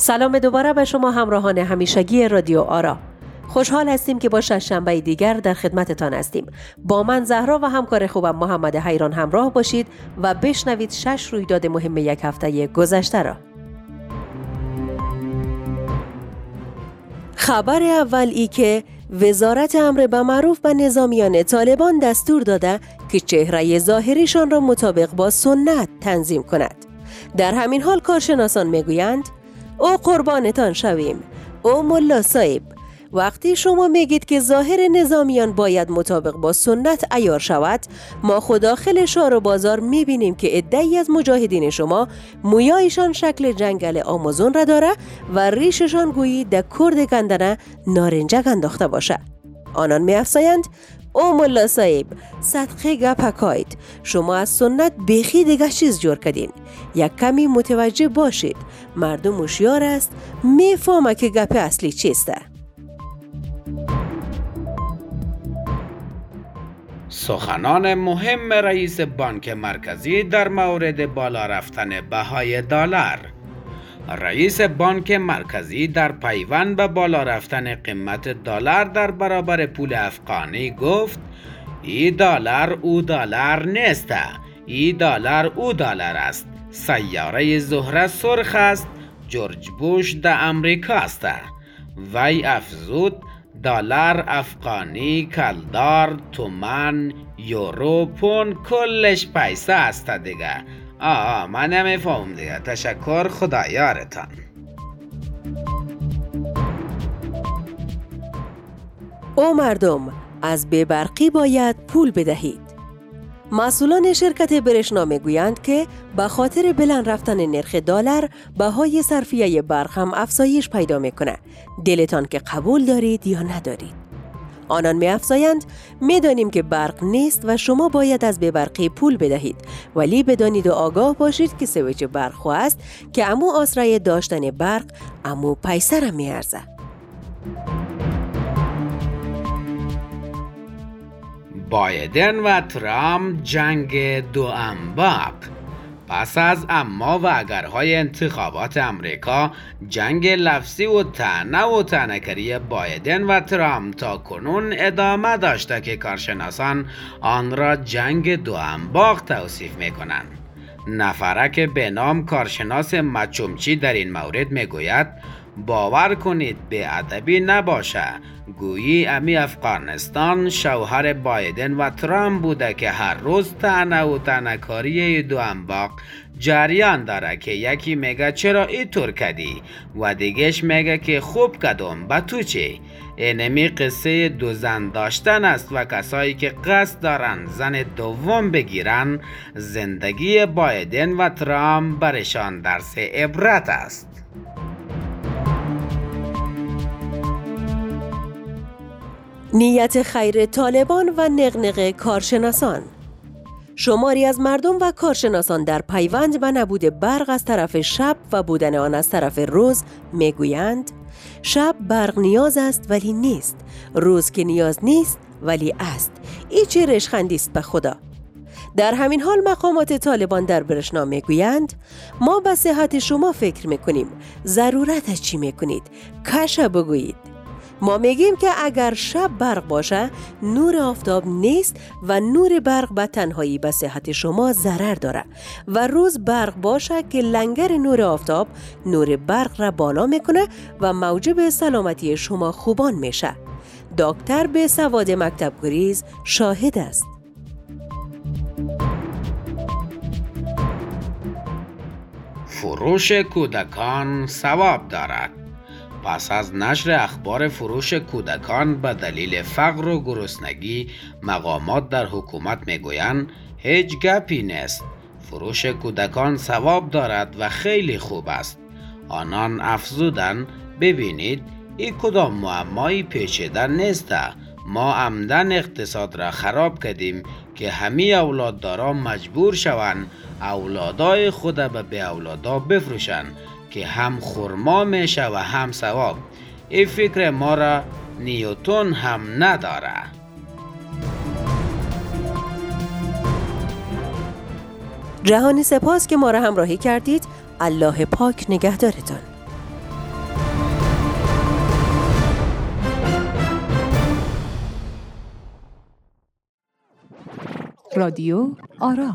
سلام دوباره به شما همراهان همیشگی رادیو آرا. خوشحال هستیم که با شنبه دیگر در خدمتتان هستیم. با من زهرا و همکار خوبم محمد حیران همراه باشید و بشنوید شش رویداد مهم یک هفته گذشته را. خبر اول ای که وزارت امر به معروف به نظامیان طالبان دستور داده که چهره ظاهریشان را مطابق با سنت تنظیم کند. در همین حال کارشناسان می‌گویند او قربانتان شویم. او ملا صاحب وقتی شما میگید که ظاهر نظامیان باید مطابق با سنت ایار شود ما خداخل شار و بازار می‌بینیم که ادهی از مجاهدین شما مویایشان شکل جنگل آمازون را داره و ریششان گویی در کرد گندنه نارنجک انداخته باشه. آنان میافزایند او ملا صاحب. صدقه گپکایید شما از سنت بیخی دیگه چیز جور کردین. یک کمی متوجه باشید. مردم هوشیار است. می‌فهمه که گپ اصلی چیسته. سخنان مهم رئیس بانک مرکزی در مورد بالا رفتن بهای دلار. رئیس بانک مرکزی در پیوند به بالا رفتن قیمت دلار در برابر پول افغانی گفت ای دلار او دلار نیست ای دلار او دلار است. سیاره زهره سرخ است جورج بوش در امریکا است. وی افزود دلار افغانی کلدار تومن یورو پون کلش پیسه است دیگه. آه من نمیفهم دیگه. تشکر خدایارتان او مردم از ببرقی باید پول بدهید. مسئولان شرکت برشنا می‌گویند که به خاطر بلند رفتن نرخ دلار بهای صرفیه برق هم افزایش پیدا می‌کنه دلتان که قبول دارید یا ندارید. آنان می افزایند می دانیم که برق نیست و شما باید از ببرقی پول بدهید ولی بدانید و آگاه باشید که سویچ برق است که امو آسرای داشتن برق امو پیسر می ارزه. بایدن و ترامپ جنگ دو انباق پس از اما و اگرهای انتخابات امریکا جنگ لفظی و تنه و تنکری بایدن و ترامپ تا کنون ادامه داشته که کارشناسان آن را جنگ دو انباق توصیف می کنند. نفرک به نام کارشناس مچومچی در این مورد می گوید باور کنید به ادبی نباشه. گویی امی افغانستان شوهر بایدن و ترامپ بوده که هر روز تنه و تنکاری دو انباق جریان داره که یکی میگه چرا طور کدی و دیگهش میگه که خوب کدوم به تو چی؟ اینمی قصه دو زن داشتن است و کسایی که قصد دارن زن دوم بگیرن زندگی بایدن و ترامپ برشان درس عبرت است. نیت خیر طالبان و نقنق کارشناسان شماری از مردم و کارشناسان در پیوند به نبود برق از طرف شب و بودن آن از طرف روز می‌گویند شب برق نیاز است ولی نیست روز که نیاز نیست ولی است. ای چه رشخندی است به خدا! در همین حال مقامات طالبان در برشنا می‌گویند ما به صحت شما فکر می‌کنیم ضرورت چی می‌کنید؟ کشه بگویید. ما میگیم که اگر شب برق باشه نور آفتاب نیست و نور برق به تنهایی به صحت شما ضرر داره. و روز برق باشه که لنگر نور آفتاب نور برق را بالا می‌کنه و موجب سلامتی شما خوبان میشه. دکتر به سواد مکتب گریز شاهد است. فروش کودکان ثواب دارد. پس از نشر اخبار فروش کودکان به دلیل فقر و گرسنگی مقامات در حکومت می‌گویند هیچ گپی نیست. فروش کودکان ثواب دارد و خیلی خوب است. آنان افزودن ببینید این کدام معمایی پیچیده نیست. ما عمدن اقتصاد را خراب کردیم که همه اولادداران مجبور شوند اولادای خود به به اولادا بفروشند. که هم خورما میشه و هم ثواب. این فکر ما را نیوتون هم نداره. جهانی سپاس که ما را همراهی کردید. الله پاک نگهدارتان رادیو آرا